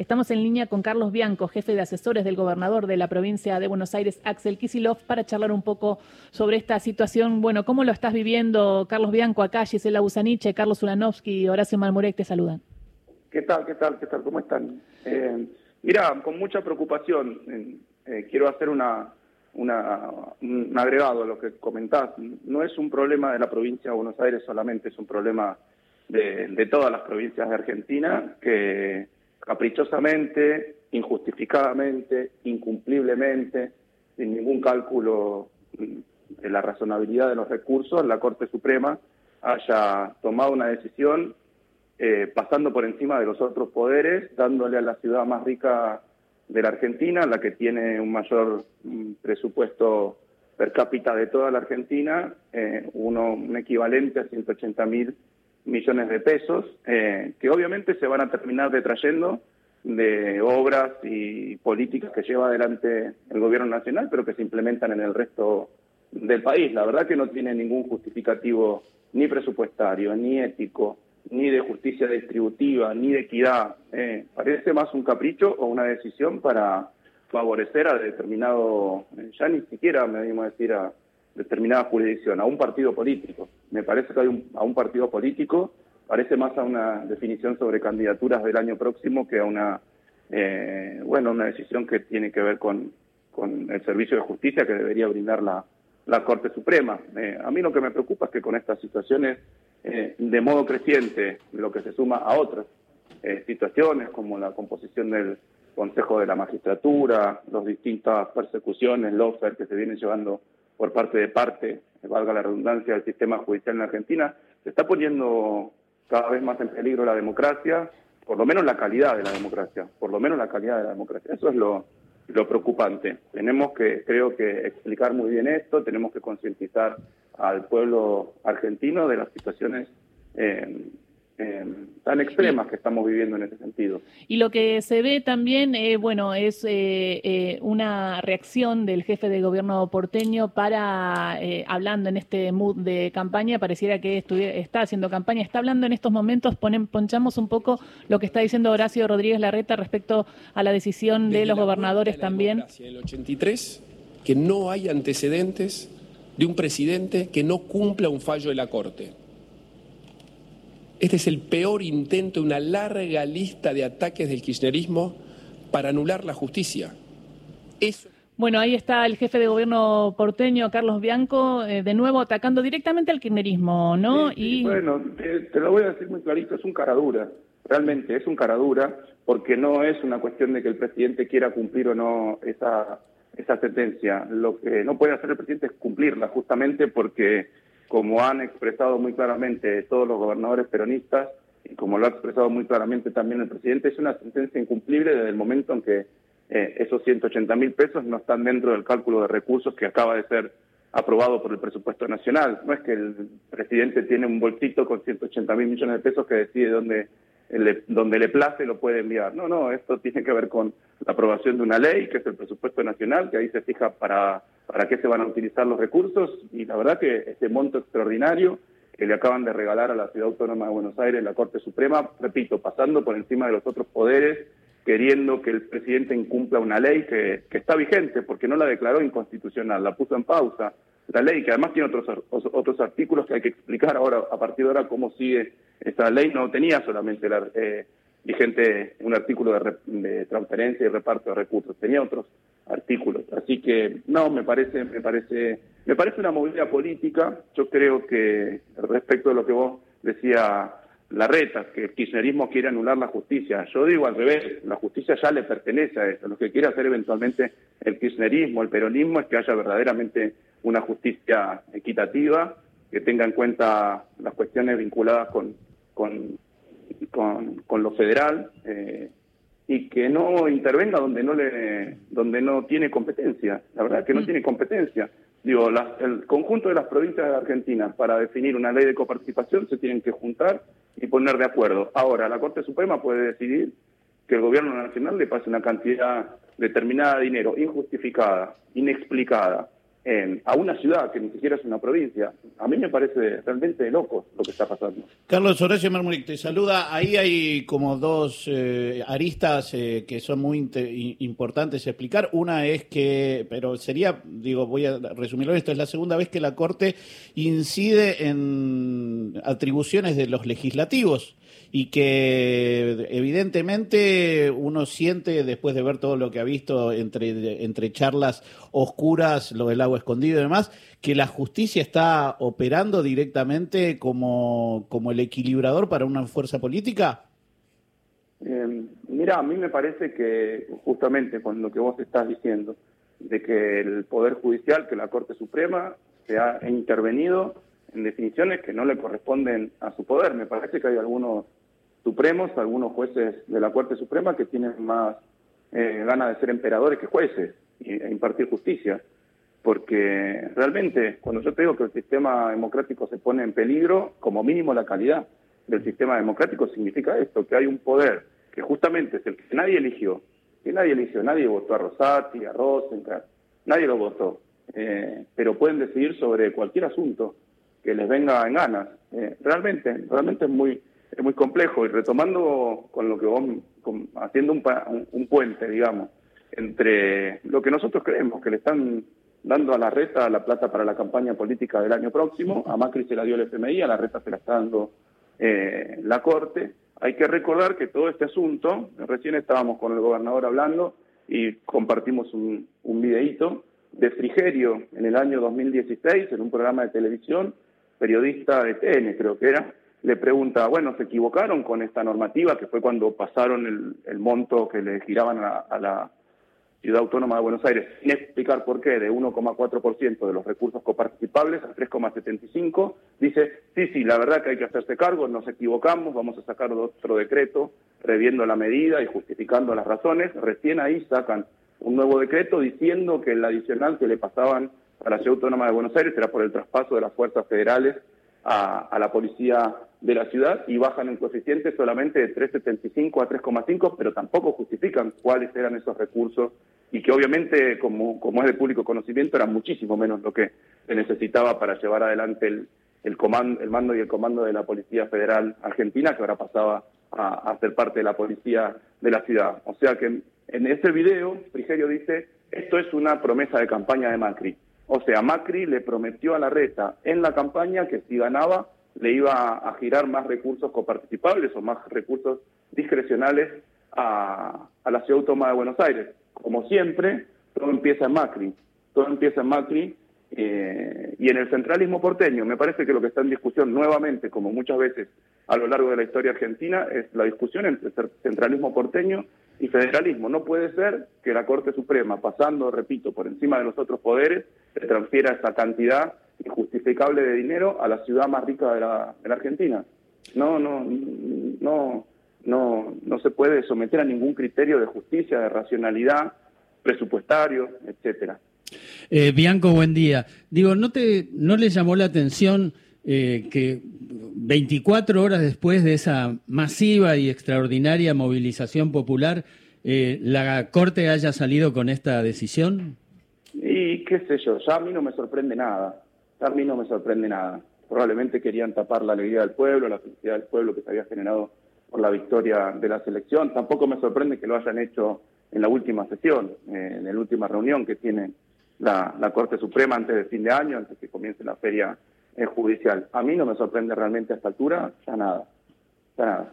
Estamos en línea con Carlos Bianco, jefe de asesores del gobernador de la provincia de Buenos Aires, Axel Kisilov, para charlar un poco sobre esta situación. Bueno, ¿cómo lo estás viviendo, Carlos Bianco, acá, Gisela Busaniche, Carlos Ulanovsky y Horacio Malmurek te saludan? ¿Qué tal, qué tal, qué tal? ¿Cómo están? Eh, mira, con mucha preocupación, eh, quiero hacer una, un agregado a lo que comentás. No es un problema de la provincia de Buenos Aires solamente, es un problema de, de todas las provincias de Argentina que caprichosamente, injustificadamente, incumpliblemente, sin ningún cálculo de la razonabilidad de los recursos, la Corte Suprema haya tomado una decisión eh, pasando por encima de los otros poderes, dándole a la ciudad más rica de la Argentina, la que tiene un mayor mm, presupuesto per cápita de toda la Argentina, eh, uno, un equivalente a 180 mil millones de pesos, eh, que obviamente se van a terminar detrayendo de obras y políticas que lleva adelante el gobierno nacional, pero que se implementan en el resto del país. La verdad que no tiene ningún justificativo ni presupuestario, ni ético, ni de justicia distributiva, ni de equidad. Eh, parece más un capricho o una decisión para favorecer a determinado, eh, ya ni siquiera me animo a decir a determinada jurisdicción, a un partido político. Me parece que hay un, a un partido político, parece más a una definición sobre candidaturas del año próximo que a una, eh, bueno, una decisión que tiene que ver con, con el servicio de justicia que debería brindar la, la Corte Suprema. Eh, a mí lo que me preocupa es que con estas situaciones, eh, de modo creciente, lo que se suma a otras eh, situaciones, como la composición del Consejo de la Magistratura, las distintas persecuciones, lawfare que se vienen llevando por parte de parte, valga la redundancia, del sistema judicial en Argentina, se está poniendo cada vez más en peligro la democracia, por lo menos la calidad de la democracia, por lo menos la calidad de la democracia. Eso es lo, preocupante. Tenemos que, creo que, explicar muy bien esto, tenemos que concientizar al pueblo argentino de las situaciones eh, eh, tan extremas que estamos viviendo en ese sentido. Y lo que se ve también, eh, bueno, es eh, eh, una reacción del jefe de gobierno porteño para, hablando en este mood de campaña, pareciera que está haciendo campaña, está hablando en estos momentos, ponen, ponchamos un poco lo que está diciendo Horacio Rodríguez Larreta respecto a la decisión de los gobernadores también. En el 83, que no hay antecedentes de un presidente que no cumpla un fallo de la Corte. Este es el peor intento de una larga lista de ataques del kirchnerismo para anular la justicia. Bueno, ahí está el jefe de gobierno porteño, Carlos Bianco, eh, de nuevo atacando directamente al kirchnerismo, ¿no? y... Bueno, te, lo voy a decir muy clarito, es un caradura, realmente es un caradura, porque no es una cuestión de que el presidente quiera cumplir o no esa, esa sentencia. Lo que no puede hacer el presidente es cumplirla, justamente porque como han expresado muy claramente todos los gobernadores peronistas y como lo ha expresado muy claramente también el presidente, es una sentencia incumplible desde el momento en que eh, esos 180 mil pesos no están dentro del cálculo de recursos que acaba de ser aprobado por el presupuesto nacional. No es que el presidente tiene un bolsito con 180 mil millones de pesos que decide dónde le, donde le place lo puede enviar. No, no, esto tiene que ver con la aprobación de una ley, que es el presupuesto nacional, que ahí se fija para, para qué se van a utilizar los recursos, y la verdad que este monto extraordinario que le acaban de regalar a la Ciudad Autónoma de Buenos Aires, la Corte Suprema, repito, pasando por encima de los otros poderes, queriendo que el presidente incumpla una ley que, que está vigente, porque no la declaró inconstitucional, la puso en pausa, la ley, que además tiene otros, otros artículos que hay que explicar ahora, a partir de ahora, cómo sigue esta ley. No tenía solamente la, eh, vigente un artículo de, transferencia y reparto de recursos, tenía otros artículos. Así que no, me parece, me parece, me parece una movida política. Yo creo que respecto a lo que vos decía Larreta, que el kirchnerismo quiere anular la justicia. Yo digo al revés, la justicia ya le pertenece a eso. Lo que quiere hacer eventualmente el kirchnerismo, el peronismo, es que haya verdaderamente una justicia equitativa, que tenga en cuenta las cuestiones vinculadas con, con, con, lo federal eh, y que no intervenga donde no le donde no tiene competencia. La verdad es que no mm. tiene competencia. Digo, el conjunto de las provincias de Argentina para definir una ley de coparticipación se tienen que juntar y poner de acuerdo. Ahora, la Corte Suprema puede decidir que el gobierno nacional le pase una cantidad determinada de dinero injustificada, inexplicada, a una ciudad que ni siquiera es una provincia. A mí me parece realmente loco lo que está pasando. Carlos Horacio Marmuric te saluda. Ahí hay como dos eh, aristas eh, que son muy importantes explicar. Una es que, pero sería, digo, voy a resumirlo esto, es la segunda vez que la Corte incide en atribuciones de los legislativos y que evidentemente uno siente, después de ver todo lo que ha visto entre, entre charlas oscuras, lo del agua escondido y demás, que la justicia está operando directamente como, como el equilibrador para una fuerza política? Eh, mira, a mí me parece que justamente con lo que vos estás diciendo, de que el Poder Judicial, que la Corte Suprema, se ha intervenido en definiciones que no le corresponden a su poder. Me parece que hay algunos supremos, algunos jueces de la Corte Suprema que tienen más eh, ganas de ser emperadores que jueces e impartir justicia. Porque realmente, cuando yo te digo que el sistema democrático se pone en peligro, como mínimo la calidad del sistema democrático significa esto, que hay un poder que justamente es el que nadie eligió, que nadie eligió, nadie votó a Rosati, a Rosenkrantz, nadie lo votó, eh, pero pueden decidir sobre cualquier asunto que les venga en ganas. Eh, realmente, realmente es muy, es muy complejo. Y retomando con lo que vos, haciendo un, un, puente, digamos, entre lo que nosotros creemos que le están dando a la reta la plata para la campaña política del año próximo, a Macri se la dio el FMI, a la reta se la está dando eh, la Corte. Hay que recordar que todo este asunto, recién estábamos con el gobernador hablando y compartimos un, un videíto de Frigerio en el año 2016 en un programa de televisión, periodista de TN creo que era, le pregunta, bueno, ¿se equivocaron con esta normativa que fue cuando pasaron el, monto que le giraban a, la Ciudad Autónoma de Buenos Aires, sin explicar por qué, de 1,4% de los recursos coparticipables a 3,75%, dice, sí, sí, la verdad que hay que hacerse cargo, nos equivocamos, vamos a sacar otro decreto reviendo la medida y justificando las razones, recién ahí sacan un nuevo decreto diciendo que el adicional que le pasaban a la Ciudad Autónoma de Buenos Aires era por el traspaso de las fuerzas federales a, la policía de la ciudad y bajan el coeficiente solamente de 3,75 a 3,5, pero tampoco justifican cuáles eran esos recursos y que obviamente, como, como es de público conocimiento, era muchísimo menos lo que se necesitaba para llevar adelante el, el, comando, el mando y el comando de la Policía Federal Argentina, que ahora pasaba a, a ser parte de la policía de la ciudad. O sea que en ese video, Frigerio dice, esto es una promesa de campaña de Macri. O sea, Macri le prometió a la reta en la campaña que si ganaba le iba a girar más recursos coparticipables o más recursos discrecionales a, la Ciudad Autónoma de Buenos Aires. Como siempre, todo empieza en Macri. Todo empieza en Macri eh, y en el centralismo porteño. Me parece que lo que está en discusión nuevamente, como muchas veces a lo largo de la historia argentina, es la discusión entre centralismo porteño y federalismo. No puede ser que la Corte Suprema, pasando, repito, por encima de los otros poderes, se transfiera esa cantidad injustificable de dinero a la ciudad más rica de la, Argentina. No, no, no, no, no se puede someter a ningún criterio de justicia, de racionalidad, presupuestario, etcétera. Eh, Bianco, buen día. Digo, ¿no te, no le llamó la atención eh, que 24 horas después de esa masiva y extraordinaria movilización popular, eh, la Corte haya salido con esta decisión? Y qué sé yo, ya a mí no me sorprende nada, a mí no me sorprende nada. Probablemente querían tapar la alegría del pueblo, la felicidad del pueblo que se había generado por la victoria de la selección. Tampoco me sorprende que lo hayan hecho en la última sesión, eh, en la última reunión que tiene la, Corte Suprema antes del fin de año, antes que comience la feria judicial. A mí no me sorprende realmente a esta altura, ya nada, ya nada.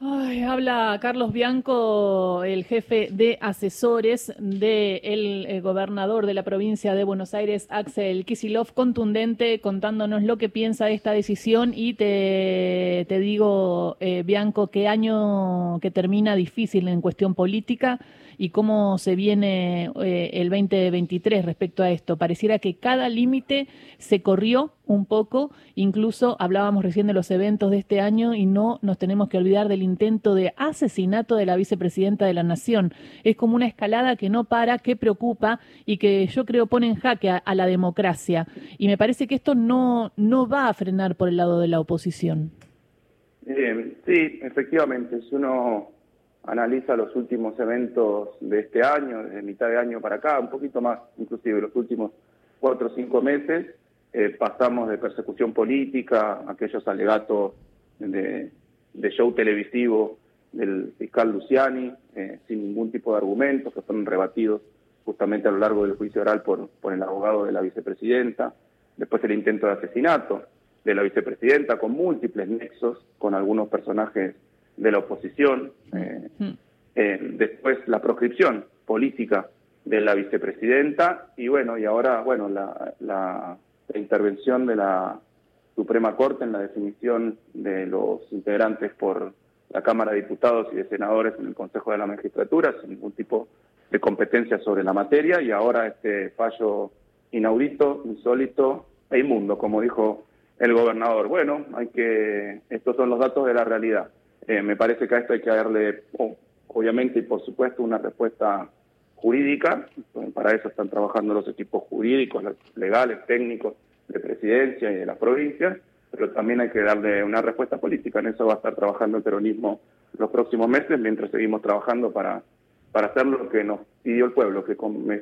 Ay, habla Carlos Bianco, el jefe de asesores del eh, gobernador de la provincia de Buenos Aires, Axel Kisilov, contundente, contándonos lo que piensa de esta decisión. Y te, te digo, eh, Bianco, qué año que termina difícil en cuestión política y cómo se viene eh, el 2023 respecto a esto. Pareciera que cada límite se corrió un poco, incluso hablábamos recién de los eventos de este año y no nos tenemos que olvidar del intento de asesinato de la vicepresidenta de la Nación. Es como una escalada que no para, que preocupa y que yo creo pone en jaque a, la democracia. Y me parece que esto no, no va a frenar por el lado de la oposición. Eh, sí, efectivamente, si uno analiza los últimos eventos de este año, desde mitad de año para acá, un poquito más, inclusive los últimos cuatro o cinco meses eh, pasamos de persecución política, aquellos alegatos de, show televisivo del fiscal Luciani, eh, sin ningún tipo de argumentos, que fueron rebatidos justamente a lo largo del juicio oral por, por el abogado de la vicepresidenta, después el intento de asesinato de la vicepresidenta con múltiples nexos con algunos personajes de la oposición, eh, mm. después la proscripción política de la vicepresidenta y bueno, y ahora, bueno, la, la, intervención de la Suprema Corte en la definición de los integrantes por la Cámara de Diputados y de Senadores en el Consejo de la Magistratura, sin ningún tipo de competencia sobre la materia, y ahora este fallo inaudito, insólito e inmundo, como dijo el gobernador. Bueno, hay que, estos son los datos de la realidad. Eh, me parece que a esto hay que darle, obviamente y por supuesto, una respuesta jurídica, para eso están trabajando los equipos jurídicos, legales, técnicos de presidencia y de las provincias, pero también hay que darle una respuesta política. En eso va a estar trabajando el peronismo los próximos meses, mientras seguimos trabajando para, para hacer lo que nos pidió el pueblo, que,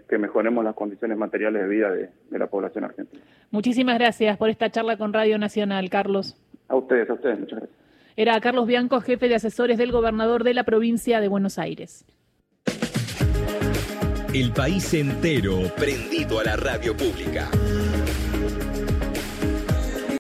que mejoremos las condiciones materiales de vida de, de la población argentina. Muchísimas gracias por esta charla con Radio Nacional, Carlos. A ustedes, a ustedes, muchas gracias. Era Carlos Bianco, jefe de asesores del gobernador de la provincia de Buenos Aires. El país entero prendido a la radio pública.